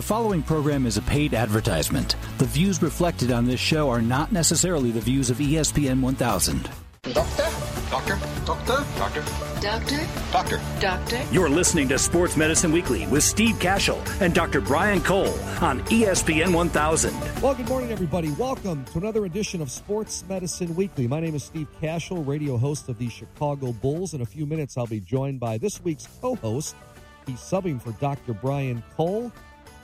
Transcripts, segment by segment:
The following program is a paid advertisement. The views reflected on this show are not necessarily the views of ESPN 1000. Doctor? Doctor? Doctor? Doctor? Doctor? Doctor? Doctor? You're listening to Sports Medicine Weekly with Steve Kashul and Dr. Brian Cole on ESPN 1000. Well, good morning, everybody. Welcome to another edition of Sports Medicine Weekly. My name is Steve Kashul, radio host of the Chicago Bulls. In a few minutes, I'll be joined by this week's co host. He's subbing for Dr. Brian Cole.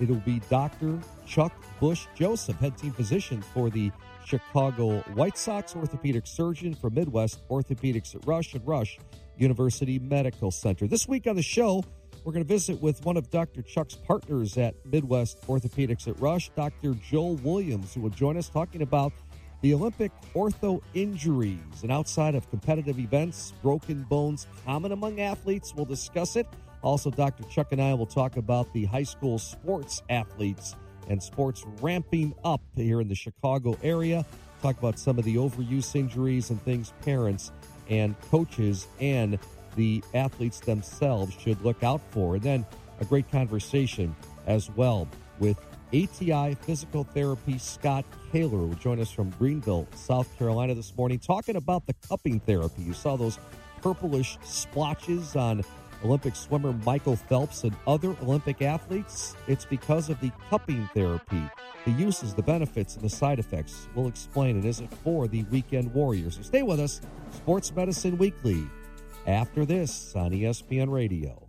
It'll be Dr. Chuck Bush Joseph, head team physician for the Chicago White Sox, orthopedic surgeon for Midwest Orthopedics at Rush and Rush University Medical Center. This week on the show, we're going to visit with one of Dr. Chuck's partners at Midwest Orthopedics at Rush, Dr. Joel Williams, who will join us talking about the Olympic ortho injuries and outside of competitive events, broken bones common among athletes. We'll discuss it. Also, Dr. Chuck and I will talk about the high school sports athletes and sports ramping up here in the Chicago area. Talk about some of the overuse injuries and things parents and coaches and the athletes themselves should look out for. And then a great conversation as well with ATI Physical Therapy Scott Kaler, will join us from Greenville, South Carolina this morning, talking about the cupping therapy. You saw those purplish splotches on Olympic swimmer Michael Phelps and other Olympic athletes? It's because of the cupping therapy. The uses, the benefits, and the side effects. We'll explain it. Is it for the weekend warriors? So stay with us. Sports Medicine Weekly. After this on ESPN Radio.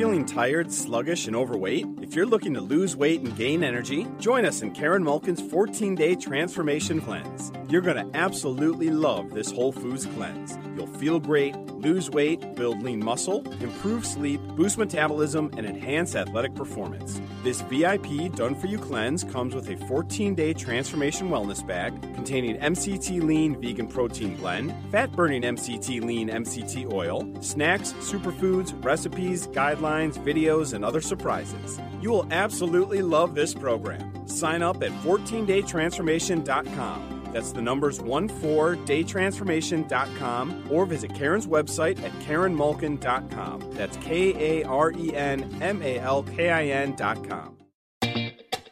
Feeling tired, sluggish, and overweight? If you're looking to lose weight and gain energy, join us in Karen Malkin's 14 day transformation cleanse. You're going to absolutely love this Whole Foods cleanse. You'll feel great, lose weight, build lean muscle, improve sleep, boost metabolism, and enhance athletic performance. This VIP done for you cleanse comes with a 14 day transformation wellness bag containing MCT lean vegan protein blend, fat burning MCT lean MCT oil, snacks, superfoods, recipes, guidelines, videos, and other surprises. You will absolutely love this program. Sign up at 14daytransformation.com. That's the numbers 14daytransformation.com or visit Karen's website at karenmalkin.com. That's K A R E N M A L K I N.com.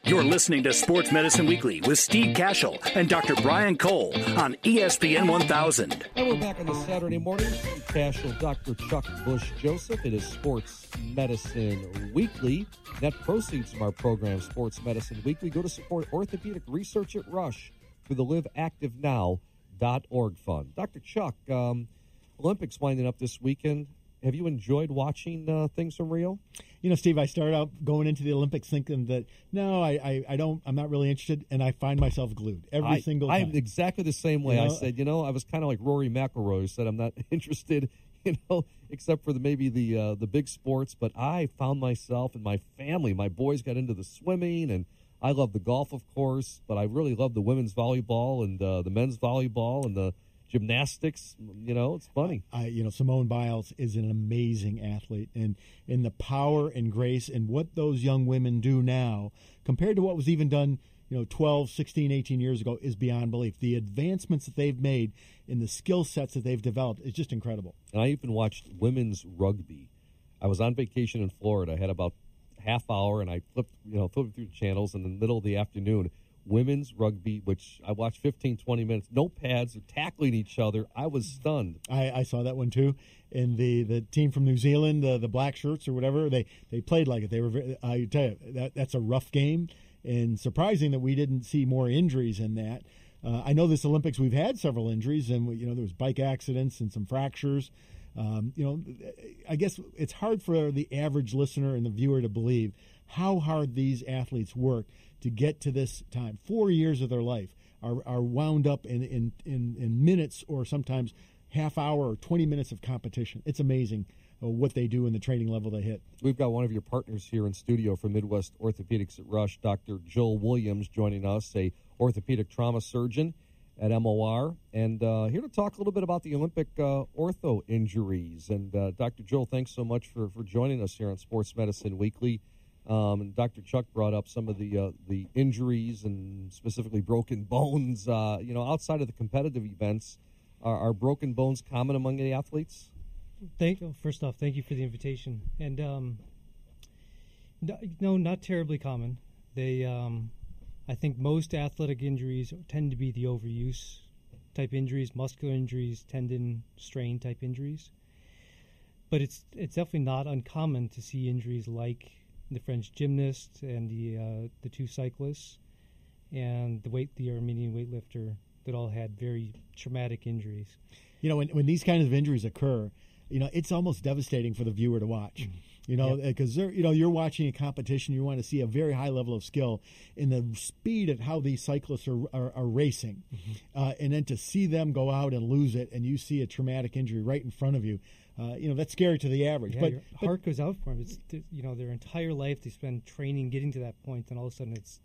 You're listening to Sports Medicine Weekly with Steve Kashul and Dr. Brian Cole on ESPN 1000. And we're back on this Saturday morning. Kashul, Dr. Chuck Bush Joseph. It is Sports Medicine Weekly. Net proceeds from our program, Sports Medicine Weekly, go to support orthopedic research at Rush through the liveactivenow.org fund. Dr. Chuck, um, Olympics winding up this weekend. Have you enjoyed watching uh, things from Rio? You know, Steve, I started out going into the Olympics thinking that no, I, I, I don't, I'm not really interested, and I find myself glued every I, single time. I'm exactly the same way. You I said, you know, I was kind of like Rory McIlroy, who said I'm not interested, you know, except for the maybe the uh, the big sports. But I found myself and my family. My boys got into the swimming, and I love the golf, of course. But I really love the women's volleyball and uh, the men's volleyball and the gymnastics. You know, it's funny. I, you know, Simone Biles is an amazing athlete, and and the power and grace and what those young women do now compared to what was even done, you know, 12, 16, 18 years ago is beyond belief. The advancements that they've made in the skill sets that they've developed is just incredible. And I even watched women's rugby. I was on vacation in Florida. I had about half hour, and I flipped, you know, flipped through the channels in the middle of the afternoon. Women's rugby, which I watched 15, 20 minutes. No pads, they're tackling each other. I was stunned. I, I saw that one too. And the, the team from New Zealand, the, the black shirts or whatever, they, they played like it. They were. Very, I tell you, that that's a rough game, and surprising that we didn't see more injuries in that. Uh, I know this Olympics we've had several injuries, and you know there was bike accidents and some fractures. Um, you know, I guess it's hard for the average listener and the viewer to believe how hard these athletes work to get to this time. Four years of their life are, are wound up in, in, in, in minutes or sometimes half hour or 20 minutes of competition. It's amazing uh, what they do and the training level they hit. We've got one of your partners here in studio from Midwest Orthopedics at Rush, Dr. Joel Williams, joining us, a orthopedic trauma surgeon at MOR, and uh, here to talk a little bit about the Olympic uh, ortho injuries. And uh, Dr. Joel, thanks so much for, for joining us here on Sports Medicine Weekly. Um, and Dr. Chuck brought up some of the uh, the injuries and specifically broken bones. Uh, you know, outside of the competitive events, are, are broken bones common among the athletes? Thank first off, thank you for the invitation. And um, no, not terribly common. They, um, I think most athletic injuries tend to be the overuse type injuries, muscular injuries, tendon strain type injuries. But it's it's definitely not uncommon to see injuries like the French gymnast and the uh, the two cyclists and the weight the Armenian weightlifter that all had very traumatic injuries. You know, when when these kinds of injuries occur, you know, it's almost devastating for the viewer to watch. Mm-hmm. You know, because yep. you know you're watching a competition, you want to see a very high level of skill in the speed at how these cyclists are are, are racing, mm-hmm. uh, and then to see them go out and lose it, and you see a traumatic injury right in front of you. Uh, you know that's scary to the average. Yeah, but, your heart goes out for them. It's you know their entire life they spend training, getting to that point, and all of a sudden it's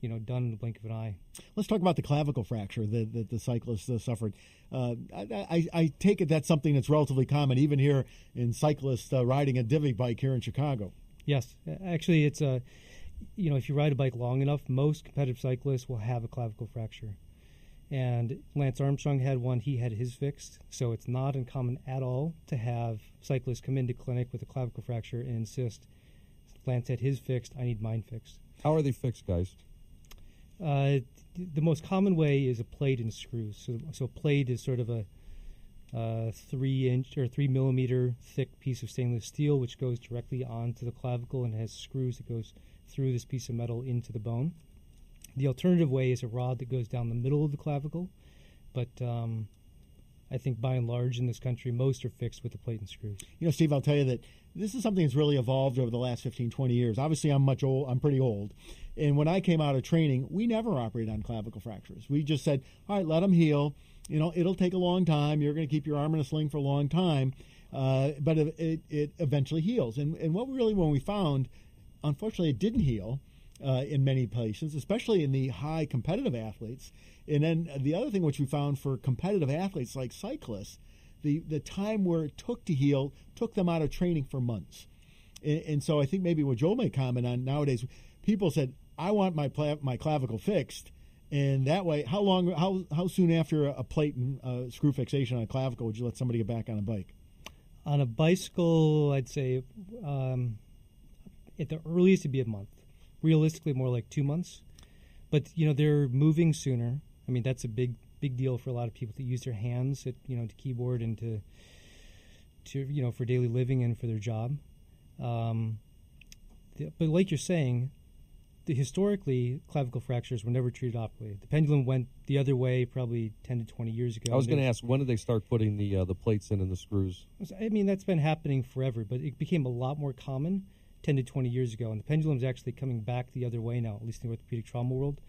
you know, done in the blink of an eye. Let's talk about the clavicle fracture that, that the cyclist uh, suffered. Uh, I, I, I, take it that's something that's relatively common, even here in cyclists uh, riding a divvy bike here in Chicago. Yes, actually, it's a, you know, if you ride a bike long enough, most competitive cyclists will have a clavicle fracture. And Lance Armstrong had one; he had his fixed. So it's not uncommon at all to have cyclists come into clinic with a clavicle fracture and insist, "Lance had his fixed. I need mine fixed." How are they fixed, guys? Uh, the most common way is a plate and screws. So, so a plate is sort of a uh, three inch or three millimeter thick piece of stainless steel, which goes directly onto the clavicle and has screws that goes through this piece of metal into the bone. The alternative way is a rod that goes down the middle of the clavicle, but um, I think by and large in this country, most are fixed with the plate and screws. You know, Steve, I'll tell you that this is something that's really evolved over the last 15, 20 years. Obviously, I'm much old, I'm pretty old. And when I came out of training, we never operated on clavicle fractures. We just said, all right, let them heal. You know, it'll take a long time. You're going to keep your arm in a sling for a long time. Uh, but it, it, eventually heals. And, and what we really, when we found, unfortunately, it didn't heal uh, in many patients, especially in the high competitive athletes. And then the other thing which we found for competitive athletes like cyclists, the, the time where it took to heal took them out of training for months. And, and so I think maybe what Joel may comment on nowadays, people said, I want my my clavicle fixed, and that way, how long, how how soon after a plate and uh, screw fixation on a clavicle would you let somebody get back on a bike? On a bicycle, I'd say um, at the earliest it'd be a month. Realistically, more like two months. But you know they're moving sooner. I mean, that's a big big deal for a lot of people to use their hands, at, you know, to keyboard and to to you know for daily living and for their job. Um, the, but like you're saying, the, historically clavicle fractures were never treated optimally. The pendulum went the other way probably 10 to 20 years ago. I was going to ask when did they start putting the uh, the plates in and the screws? I mean that's been happening forever, but it became a lot more common 10 to 20 years ago, and the pendulum is actually coming back the other way now, at least in the orthopedic trauma world.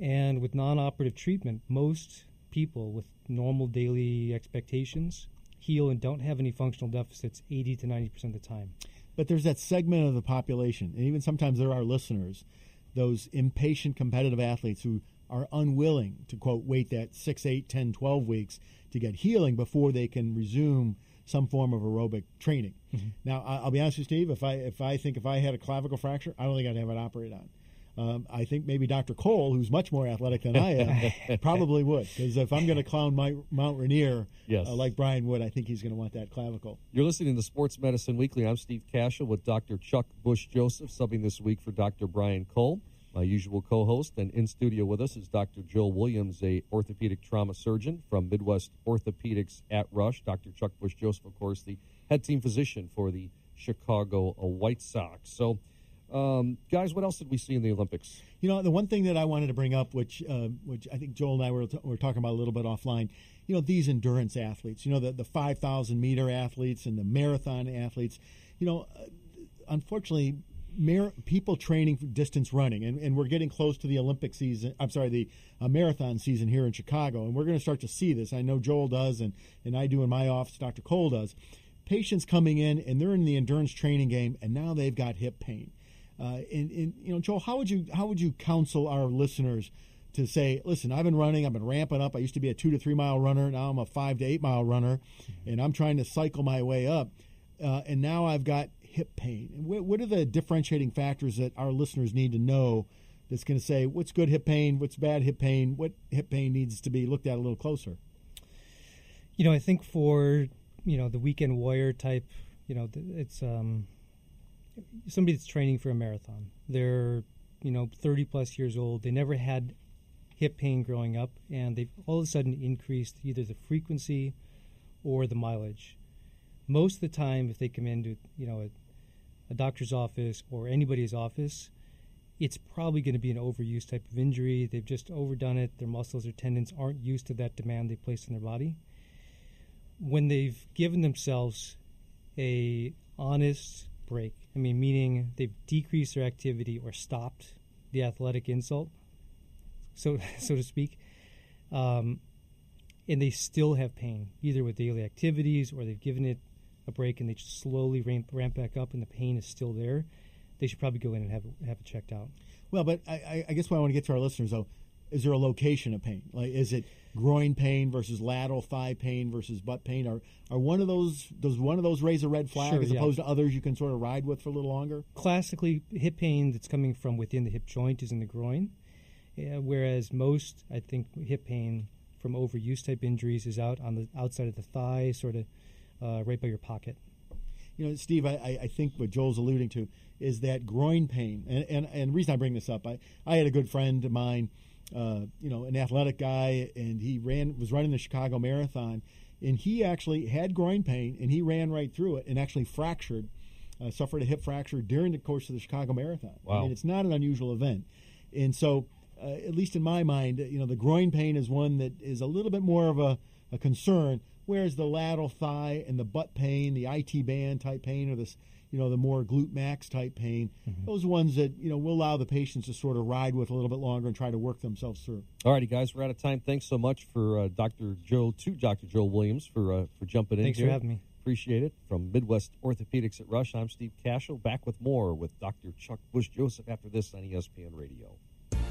And with non operative treatment, most people with normal daily expectations heal and don't have any functional deficits 80 to 90% of the time. But there's that segment of the population, and even sometimes there are listeners, those impatient competitive athletes who are unwilling to, quote, wait that 6, 8, 10, 12 weeks to get healing before they can resume some form of aerobic training. Mm-hmm. Now, I'll be honest with you, Steve. If I if I think if I had a clavicle fracture, I don't think I'd have it operated on. Um, I think maybe Dr. Cole, who's much more athletic than I am, probably would. Because if I'm going to clown my, Mount Rainier yes. uh, like Brian would, I think he's going to want that clavicle. You're listening to Sports Medicine Weekly. I'm Steve Kashul with Dr. Chuck Bush Joseph, subbing this week for Dr. Brian Cole, my usual co-host. And in studio with us is Dr. Joel Williams, a orthopedic trauma surgeon from Midwest Orthopedics at Rush. Dr. Chuck Bush Joseph, of course, the head team physician for the Chicago White Sox. So um, guys, what else did we see in the Olympics? You know, the one thing that I wanted to bring up, which uh, which I think Joel and I were, t- were talking about a little bit offline, you know, these endurance athletes, you know, the, the 5,000 meter athletes and the marathon athletes, you know, uh, unfortunately, mar- people training for distance running, and, and we're getting close to the Olympic season, I'm sorry, the uh, marathon season here in Chicago, and we're going to start to see this. I know Joel does, and, and I do in my office, Dr. Cole does. Patients coming in, and they're in the endurance training game, and now they've got hip pain uh, and, and, you know, Joel, how would you how would you counsel our listeners to say, listen, I've been running, I've been ramping up. I used to be a two to three mile runner, now I'm a five to eight mile runner, and I'm trying to cycle my way up, uh, and now I've got hip pain. What, what are the differentiating factors that our listeners need to know? That's going to say what's good hip pain, what's bad hip pain, what hip pain needs to be looked at a little closer. You know, I think for you know the weekend warrior type, you know, it's um, somebody that's training for a marathon. They're, you know, 30 plus years old. They never had hip pain growing up, and they've all of a sudden increased either the frequency or the mileage. Most of the time, if they come into, you know, a, a doctor's office or anybody's office, it's probably going to be an overuse type of injury. They've just overdone it. Their muscles or tendons aren't used to that demand they place on their body. When they've given themselves a honest break, I mean, meaning they've decreased their activity or stopped the athletic insult, so so to speak, um, and they still have pain, either with daily activities or they've given it a break and they just slowly ramp, ramp back up and the pain is still there they should probably go in and have have it checked out. Well, but I, I guess what I want to get to our listeners though is there a location of pain? Like, is it groin pain versus lateral thigh pain versus butt pain? Are are one of those does one of those raise a red flag sure, as yeah. opposed to others you can sort of ride with for a little longer? Classically, hip pain that's coming from within the hip joint is in the groin, uh, whereas most I think hip pain from overuse type injuries is out on the outside of the thigh, sort of uh, right by your pocket. You know, Steve, I, I think what Joel's alluding to is that groin pain. And, and, and the reason I bring this up, I, I had a good friend of mine, uh, you know, an athletic guy, and he ran was running the Chicago Marathon, and he actually had groin pain, and he ran right through it and actually fractured, uh, suffered a hip fracture during the course of the Chicago Marathon. Wow. I mean, it's not an unusual event. And so, uh, at least in my mind, you know, the groin pain is one that is a little bit more of a, a concern, whereas the lateral thigh and the butt pain, the IT band type pain, or this, you know, the more glute max type pain, those ones that you know will allow the patients to sort of ride with a little bit longer and try to work themselves through. All righty, guys, we're out of time. Thanks so much for uh, Dr. Joe to Dr. Joel Williams for uh, for jumping in. Thanks for here. having me. Appreciate it. From Midwest Orthopedics at Rush, I'm Steve Kashul. Back with more with Dr. Chuck Bush Joseph after this on ESPN Radio.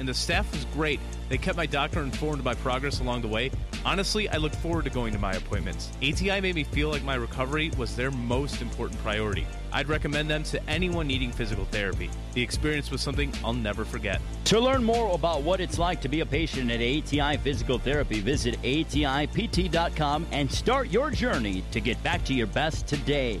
and the staff was great. They kept my doctor informed of my progress along the way. Honestly, I look forward to going to my appointments. ATI made me feel like my recovery was their most important priority. I'd recommend them to anyone needing physical therapy. The experience was something I'll never forget. To learn more about what it's like to be a patient at ATI Physical Therapy, visit ATIPT.com and start your journey to get back to your best today.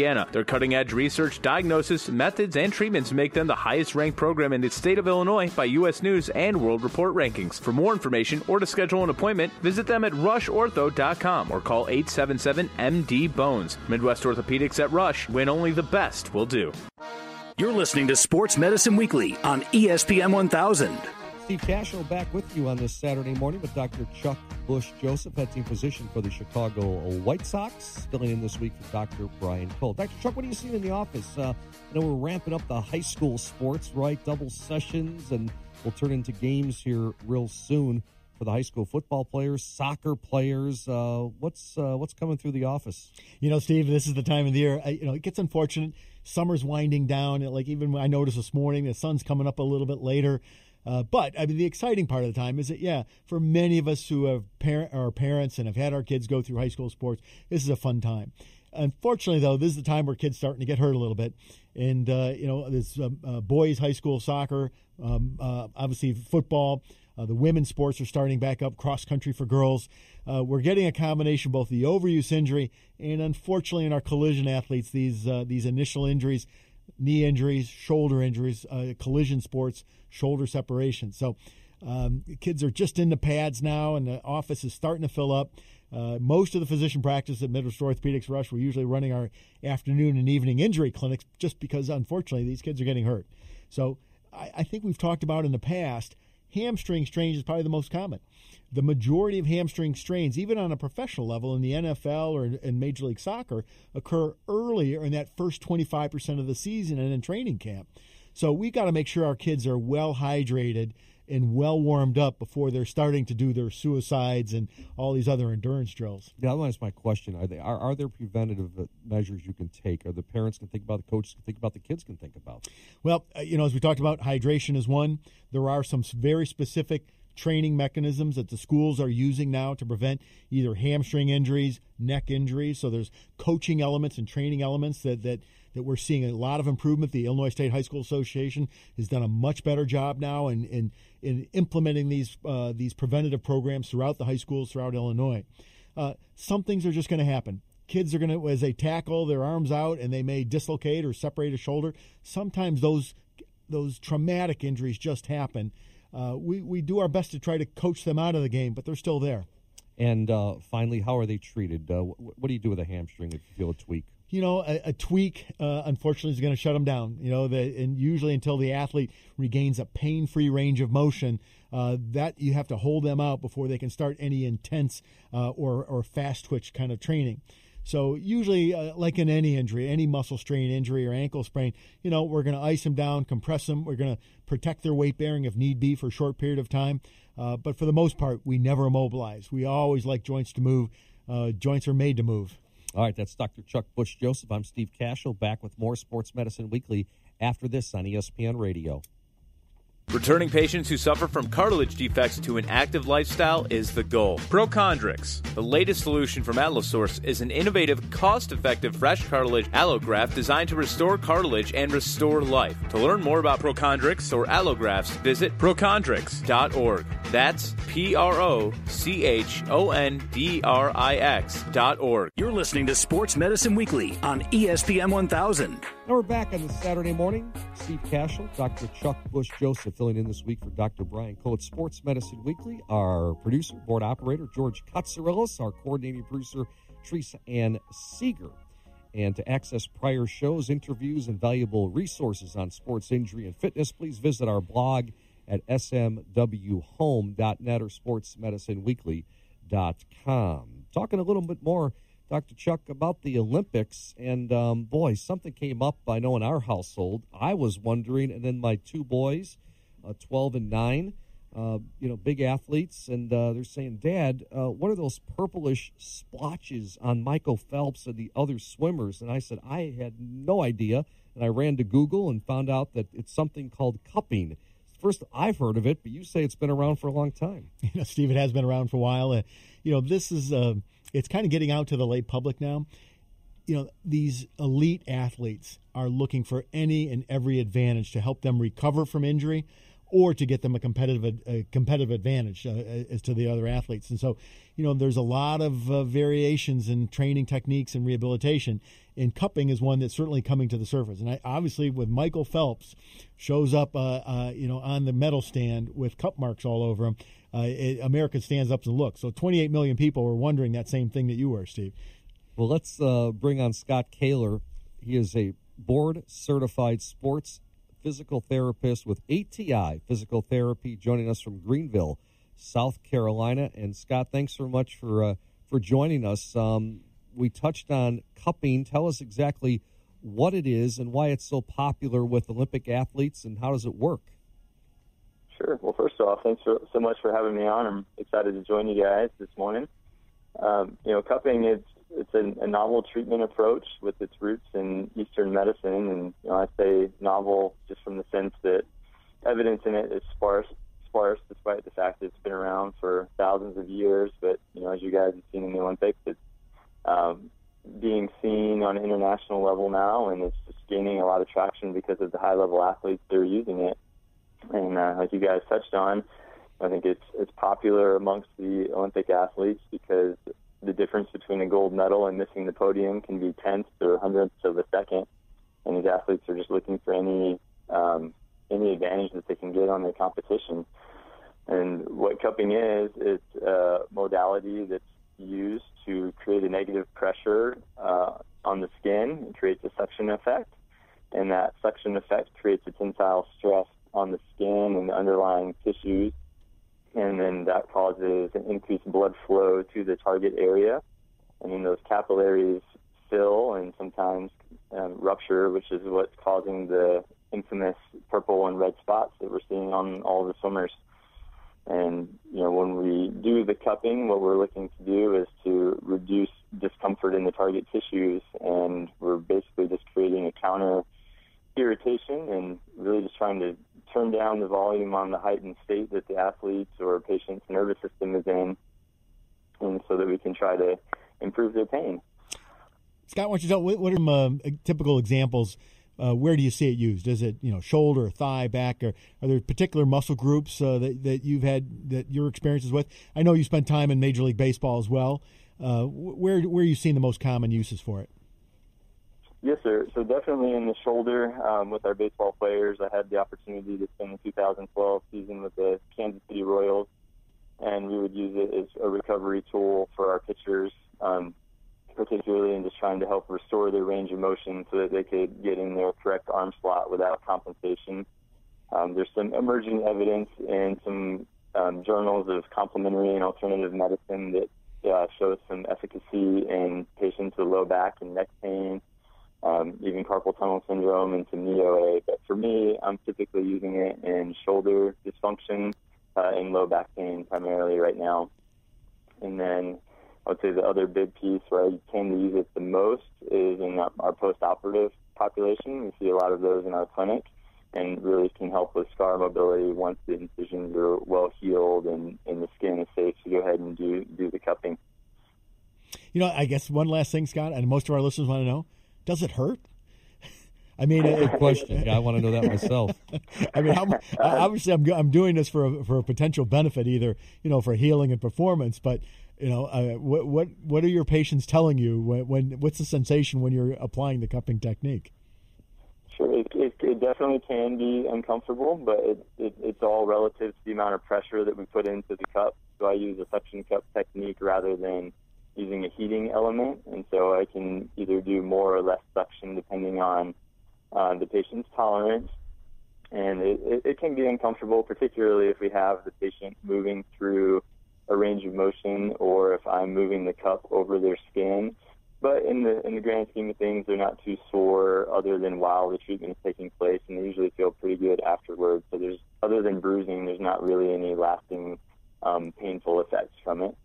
Their cutting edge research, diagnosis, methods, and treatments make them the highest ranked program in the state of Illinois by U.S. News and World Report rankings. For more information or to schedule an appointment, visit them at rushortho.com or call 877 MD Bones. Midwest Orthopedics at Rush, when only the best will do. You're listening to Sports Medicine Weekly on ESPN 1000. Steve Kashul back with you on this Saturday morning with Dr. Chuck Bush Joseph, head team physician for the Chicago White Sox, filling in this week for Dr. Brian Cole. Dr. Chuck, what are you seeing in the office? Uh, I know we're ramping up the high school sports, right? Double sessions, and we'll turn into games here real soon for the high school football players, soccer players. Uh, what's uh, what's coming through the office? You know, Steve, this is the time of the year. I, you know, it gets unfortunate. Summer's winding down. Like even I noticed this morning, the sun's coming up a little bit later. Uh, but I mean, the exciting part of the time is that, yeah, for many of us who have parent, are parents and have had our kids go through high school sports, this is a fun time. Unfortunately, though, this is the time where kids starting to get hurt a little bit, and uh, you know, this um, uh, boys high school soccer, um, uh, obviously football. Uh, the women's sports are starting back up, cross country for girls. Uh, we're getting a combination both the overuse injury and, unfortunately, in our collision athletes, these these initial injuries, knee injuries, shoulder injuries, collision sports, shoulder separation. So, um, kids are just in the pads now, and the office is starting to fill up. Uh, most of the physician practice at Midwest Orthopedics Rush, we're usually running our afternoon and evening injury clinics just because, unfortunately, these kids are getting hurt. So, I, I think we've talked about in the past hamstring strain is probably the most common. The majority of hamstring strains, even on a professional level in the NFL or in Major League Soccer, occur earlier in that first 25% of the season and in training camp. So we got to make sure our kids are well hydrated and well warmed up before they're starting to do their suicides and all these other endurance drills. Yeah, that's my question. Are they are, are there preventative measures you can take? Are the parents can think about, the coaches can think about, the kids can think about? Well, uh, you know, as we talked about, hydration is one. There are some very specific training mechanisms that the schools are using now to prevent either hamstring injuries, neck injuries. So there's coaching elements and training elements that that that we're seeing a lot of improvement. The Illinois State High School Association has done a much better job now in in, in implementing these uh, these preventative programs throughout the high schools throughout Illinois. Uh, some things are just going to happen. Kids are going to, as they tackle their arms out and they may dislocate or separate a shoulder. Sometimes those those traumatic injuries just happen. Uh, we we do our best to try to coach them out of the game, but they're still there. And uh, finally, how are they treated? Uh, what do you do with a hamstring if you feel a tweak? You know, a, a tweak, uh, unfortunately, is going to shut them down. You know, the, and usually until the athlete regains a pain-free range of motion, uh, that you have to hold them out before they can start any intense uh, or or fast twitch kind of training. So usually, uh, like in any injury, any muscle strain injury or ankle sprain, you know, we're going to ice them down, compress them. We're going to protect their weight bearing if need be for a short period of time. Uh, but for the most part, we never immobilize. We always like joints to move. Uh, joints are made to move. All right, that's Dr. Chuck Bush Joseph. I'm Steve Kashul, back with more Sports Medicine Weekly after this on ESPN Radio. Returning patients who suffer from cartilage defects to an active lifestyle is the goal. Prochondrix, the latest solution from Allosource, is an innovative, cost effective fresh cartilage allograft designed to restore cartilage and restore life. To learn more about Prochondrix or allografts, visit prochondrix.org. That's P R O C H O N D R I X dot. You're listening to Sports Medicine Weekly on ESPN 1000. Now we're back on this Saturday morning. Steve Kashul, Dr. Chuck Bush Joseph filling in this week for Dr. Brian Cole at Sports Medicine Weekly. Our producer, board operator, George Katsarillis. Our coordinating producer, Teresa Ann Seeger. And to access prior shows, interviews, and valuable resources on sports injury and fitness, please visit our blog at smwhome.net or sportsmedicineweekly.com. Talking a little bit more Dr. Chuck, about the Olympics. And um, boy, something came up, I know, in our household. I was wondering, and then my two boys, uh, 12 and 9, uh, you know, big athletes, and uh, they're saying, Dad, uh, what are those purplish splotches on Michael Phelps and the other swimmers? And I said, I had no idea. And I ran to Google and found out that it's something called cupping. First, I've heard of it, but you say it's been around for a long time. You know, Steve, it has been around for a while. Uh, you know, this is uh, it's kind of getting out to the lay public now. You know, these elite athletes are looking for any and every advantage to help them recover from injury or to get them a competitive a competitive advantage uh, as to the other athletes. And so, you know, there's a lot of uh, variations in training techniques and rehabilitation. And cupping is one that's certainly coming to the surface. And I, obviously, with Michael Phelps, shows up, uh, uh you know, on the medal stand with cup marks all over him uh, it, America stands up and looks. So 28 million people were wondering that same thing that you were, Steve. Well, let's uh, bring on Scott Kaler. He is a board certified sports physical therapist with ATI Physical Therapy, joining us from Greenville, South Carolina. And Scott, thanks so much for uh, for joining us. Um, we touched on cupping. Tell us exactly what it is and why it's so popular with Olympic athletes, and how does it work? Sure. Well, first off, thanks for, so much for having me on. I'm excited to join you guys this morning. Um, you know, cupping is it's a, a novel treatment approach with its roots in Eastern medicine, and you know, I say novel just from the sense that evidence in it is sparse, sparse, despite the fact that it's been around for thousands of years. But you know, as you guys have seen in the Olympics, it's um, being seen on an international level now, and it's just gaining a lot of traction because of the high-level athletes that are using it. And uh, like you guys touched on, I think it's it's popular amongst the Olympic athletes because the difference between a gold medal and missing the podium can be tenths or hundredths of a second, and these athletes are just looking for any um, any advantage that they can get on their competition. And what cupping is, it's a modality that's used to create a negative pressure uh, on the skin. It creates a suction effect, and that suction effect creates a tensile stress on the skin and the underlying tissues, and then that causes an increased blood flow to the target area, and then those capillaries fill and sometimes um, rupture, which is what's causing the infamous purple and red spots that we're seeing on all the swimmers. And you know, when we do the cupping, what we're looking to do is to reduce discomfort in the target tissues, and we're basically just creating a counter irritation and really just trying to turn down the volume on the heightened state that the athlete's or patient's nervous system is in, and so that we can try to improve their pain. Scott, why don't you tell what are some uh, typical examples? Uh, where do you see it used? Is it you know shoulder, thigh, back, or are there particular muscle groups uh, that that you've had that your experiences with? I know you spent time in Major League Baseball as well. Uh, where where are you seeing the most common uses for it? Yes, sir. So definitely in the shoulder um, with our baseball players. I had the opportunity to spend the 2012 season with the Kansas City Royals, and we would use it as a recovery tool for our pitchers. Um, particularly in just trying to help restore their range of motion so that they could get in their correct arm slot without compensation. Um, there's some emerging evidence in some um, journals of complementary and alternative medicine that uh, shows some efficacy in patients with low back and neck pain, um, even carpal tunnel syndrome and some knee. But for me, I'm typically using it in shoulder dysfunction uh, and low back pain primarily right now. And then I would say the other big piece where I tend to use it the most is in our post-operative population. We see a lot of those in our clinic and really can help with scar mobility once the incisions are well healed and, and the skin is safe to go ahead and do, do the cupping. You know, I guess one last thing, Scott, and most of our listeners want to know, does it hurt? I mean, a question. I want to know that myself. I mean, how, um, obviously, I'm I'm doing this for a, for a potential benefit, either you know for healing and performance. But you know, uh, what what what are your patients telling you when, when, what's the sensation when you're applying the cupping technique? Sure, it, it, it definitely can be uncomfortable, but it, it, it's all relative to the amount of pressure that we put into the cup. So I use a suction cup technique rather than using a heating element, and so I can either do more or less suction depending on uh, the patient's tolerance. And it, it, it can be uncomfortable, particularly if we have the patient moving through a range of motion or if I'm moving the cup over their skin. But in the in the grand scheme of things, they're not too sore other than while the treatment is taking place, and they usually feel pretty good afterwards. So there's other than bruising, there's not really any lasting um, painful effects from it.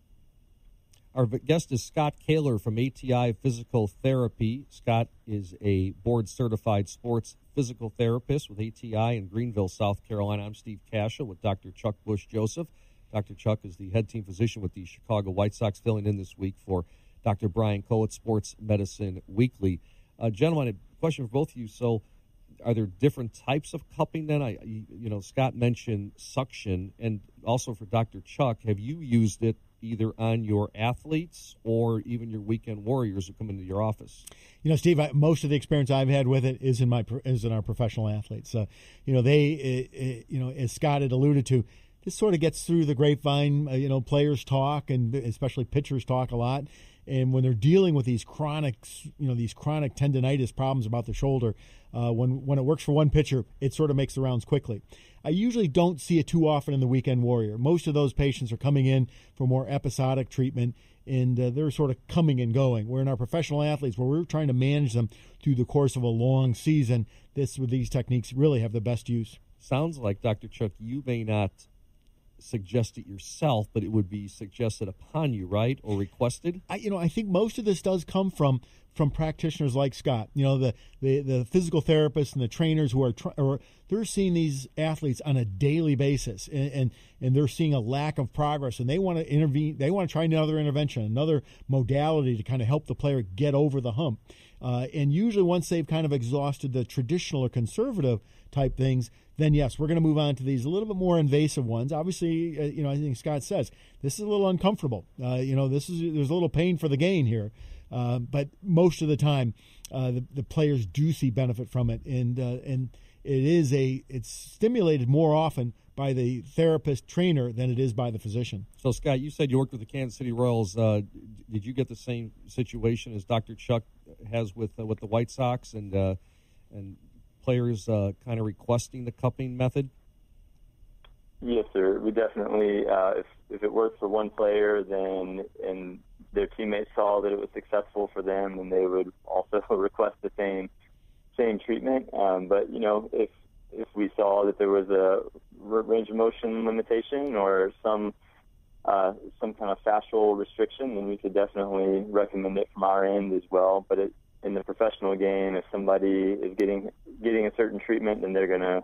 Our guest is Scott Kaler from ATI Physical Therapy. Scott is a board certified sports physical therapist with ATI in Greenville, South Carolina. I'm Steve Kashul with Dr. Chuck Bush Joseph. Dr. Chuck is the head team physician with the Chicago White Sox, filling in this week for Dr. Brian Cole at Sports Medicine Weekly. Uh, gentlemen, a question for both of you. So, are there different types of cupping then? I, you know, Scott mentioned suction, and also for Dr. Chuck, have you used it either on your athletes or even your weekend warriors who come into your office? You know, Steve, I, most of the experience I've had with it is in my is in our professional athletes. Uh, you know, they, uh, uh, you know, as Scott had alluded to, this sort of gets through the grapevine. Uh, you know, players talk and especially pitchers talk a lot. And when they're dealing with these chronic, you know, these chronic tendonitis problems about the shoulder, uh, when when it works for one pitcher, it sort of makes the rounds quickly. I usually don't see it too often in the weekend warrior. Most of those patients are coming in for more episodic treatment, and uh, they're sort of coming and going. Where in our professional athletes, where we're trying to manage them through the course of a long season, this with these techniques really have the best use. Sounds like Dr. Chuck, you may not suggest it yourself, but it would be suggested upon you, right, or requested. I, you know, I think most of this does come from from practitioners like Scott. You know, the the, the physical therapists and the trainers who are or they're seeing these athletes on a daily basis, and, and and they're seeing a lack of progress, and they want to intervene. They want to try another intervention, another modality to kind of help the player get over the hump. Uh, and usually, once they've kind of exhausted the traditional or conservative type things, then yes, we're going to move on to these a little bit more invasive ones. Obviously, uh, you know, I think Scott says this is a little uncomfortable. Uh, you know, this is there's a little pain for the gain here, uh, but most of the time, uh, the, the players do see benefit from it, and uh, and it is a it's stimulated more often by the therapist trainer than it is by the physician. So, Scott, you said you worked with the Kansas City Royals. Uh, did you get the same situation as Dr. Chuck has with with the White Sox and and players uh, kind of requesting the cupping method? Yes, sir. We definitely, uh, if if it worked for one player, then and their teammates saw that it was successful for them, then they would also request the same same treatment. Um, but you know, if if we saw that there was a range of motion limitation or some uh, some kind of fascial restriction, then we could definitely recommend it from our end as well. But it, in the professional game, if somebody is getting getting a certain treatment, then they're gonna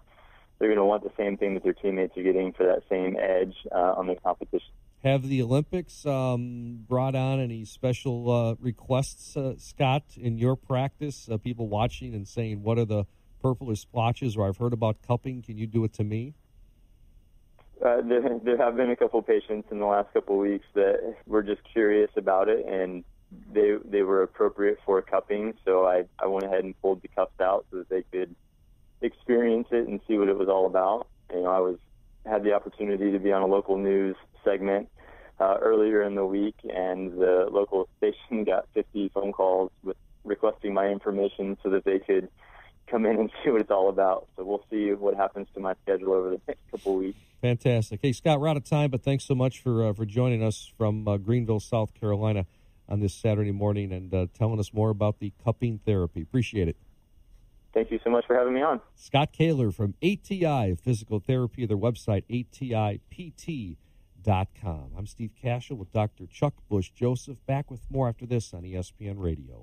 they're gonna want the same thing that their teammates are getting for that same edge uh, on the competition. Have the Olympics um, brought on any special uh, requests, uh, Scott, in your practice? Uh, people watching and saying, "What are the purplish splotches?" Or I've heard about cupping. Can you do it to me? Uh, there, there have been a couple patients in the last couple weeks that were just curious about it, and they they were appropriate for cupping. So I I went ahead and pulled the cups out so that they could experience it and see what it was all about. You know, I was had the opportunity to be on a local news segment uh, earlier in the week, and the local station got 50 phone calls with requesting my information so that they could come in and see what it's all about. So we'll see what happens to my schedule over the next couple of weeks. Fantastic. Hey, Scott, we're out of time, but thanks so much for uh, for joining us from uh, Greenville, South Carolina, on this Saturday morning and uh, telling us more about the cupping therapy. Appreciate it. Thank you so much for having me on. Scott Kaler from ATI Physical Therapy, their website, atipt.com. I'm Steve Kashul with Dr. Chuck Bush Joseph. Back with more after this on ESPN Radio.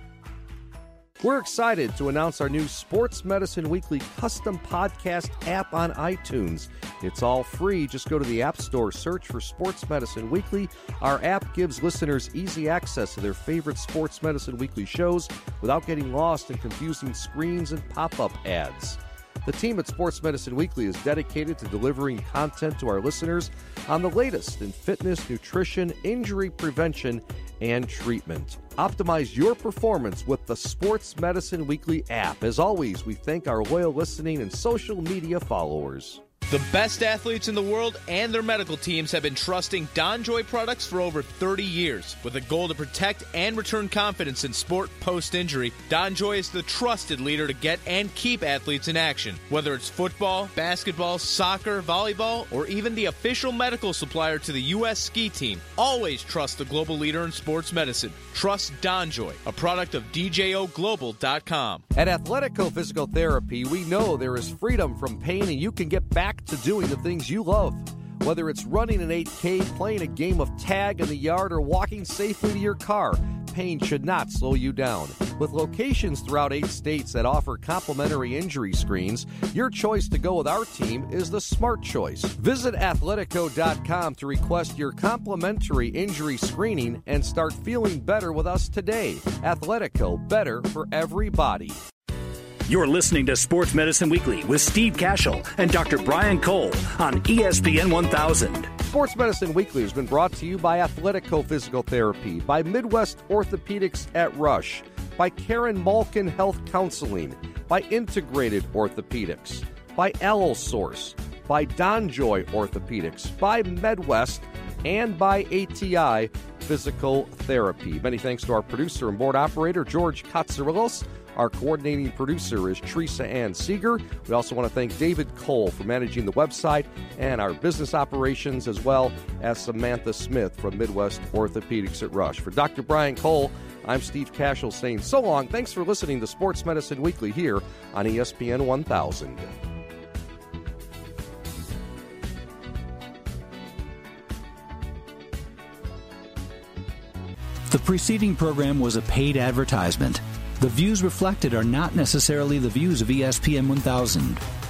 We're excited to announce our new Sports Medicine Weekly custom podcast app on iTunes. It's all free. Just go to the App Store, search for Sports Medicine Weekly. Our app gives listeners easy access to their favorite Sports Medicine Weekly shows without getting lost in confusing screens and pop up ads. The team at Sports Medicine Weekly is dedicated to delivering content to our listeners on the latest in fitness, nutrition, injury prevention, and treatment. Optimize your performance with the Sports Medicine Weekly app. As always, we thank our loyal listening and social media followers. The best athletes in the world and their medical teams have been trusting DonJoy products for over 30 years. With a goal to protect and return confidence in sport post injury, DonJoy is the trusted leader to get and keep athletes in action. Whether it's football, basketball, soccer, volleyball, or even the official medical supplier to the U.S. ski team, always trust the global leader in sports medicine. Trust DonJoy, a product of DJOGlobal.com. At Athletico Physical Therapy, we know there is freedom from pain and you can get back to doing the things you love. Whether it's running an 8K, playing a game of tag in the yard, or walking safely to your car, pain should not slow you down. With locations throughout eight states that offer complimentary injury screens, your choice to go with our team is the smart choice. Visit athletico.com to request your complimentary injury screening and start feeling better with us today. Athletico, better for everybody. You're listening to Sports Medicine Weekly with Steve Kashul and Dr. Brian Cole on ESPN 1000. Sports Medicine Weekly has been brought to you by Athletico Physical Therapy, by Midwest Orthopedics at Rush, by Karen Malkin Health Counseling, by Integrated Orthopedics, by Allosource, by DonJoy Orthopedics, by MedWest, and by ATI Physical Therapy. Many thanks to our producer and board operator, George Katsarilos. Our coordinating producer is Teresa Ann Seeger. We also want to thank David Cole for managing the website and our business operations, as well as Samantha Smith from Midwest Orthopedics at Rush. For Dr. Brian Cole, I'm Steve Kashul saying so long. Thanks for listening to Sports Medicine Weekly here on ESPN 1000. The preceding program was a paid advertisement. The views reflected are not necessarily the views of ESPN 1000.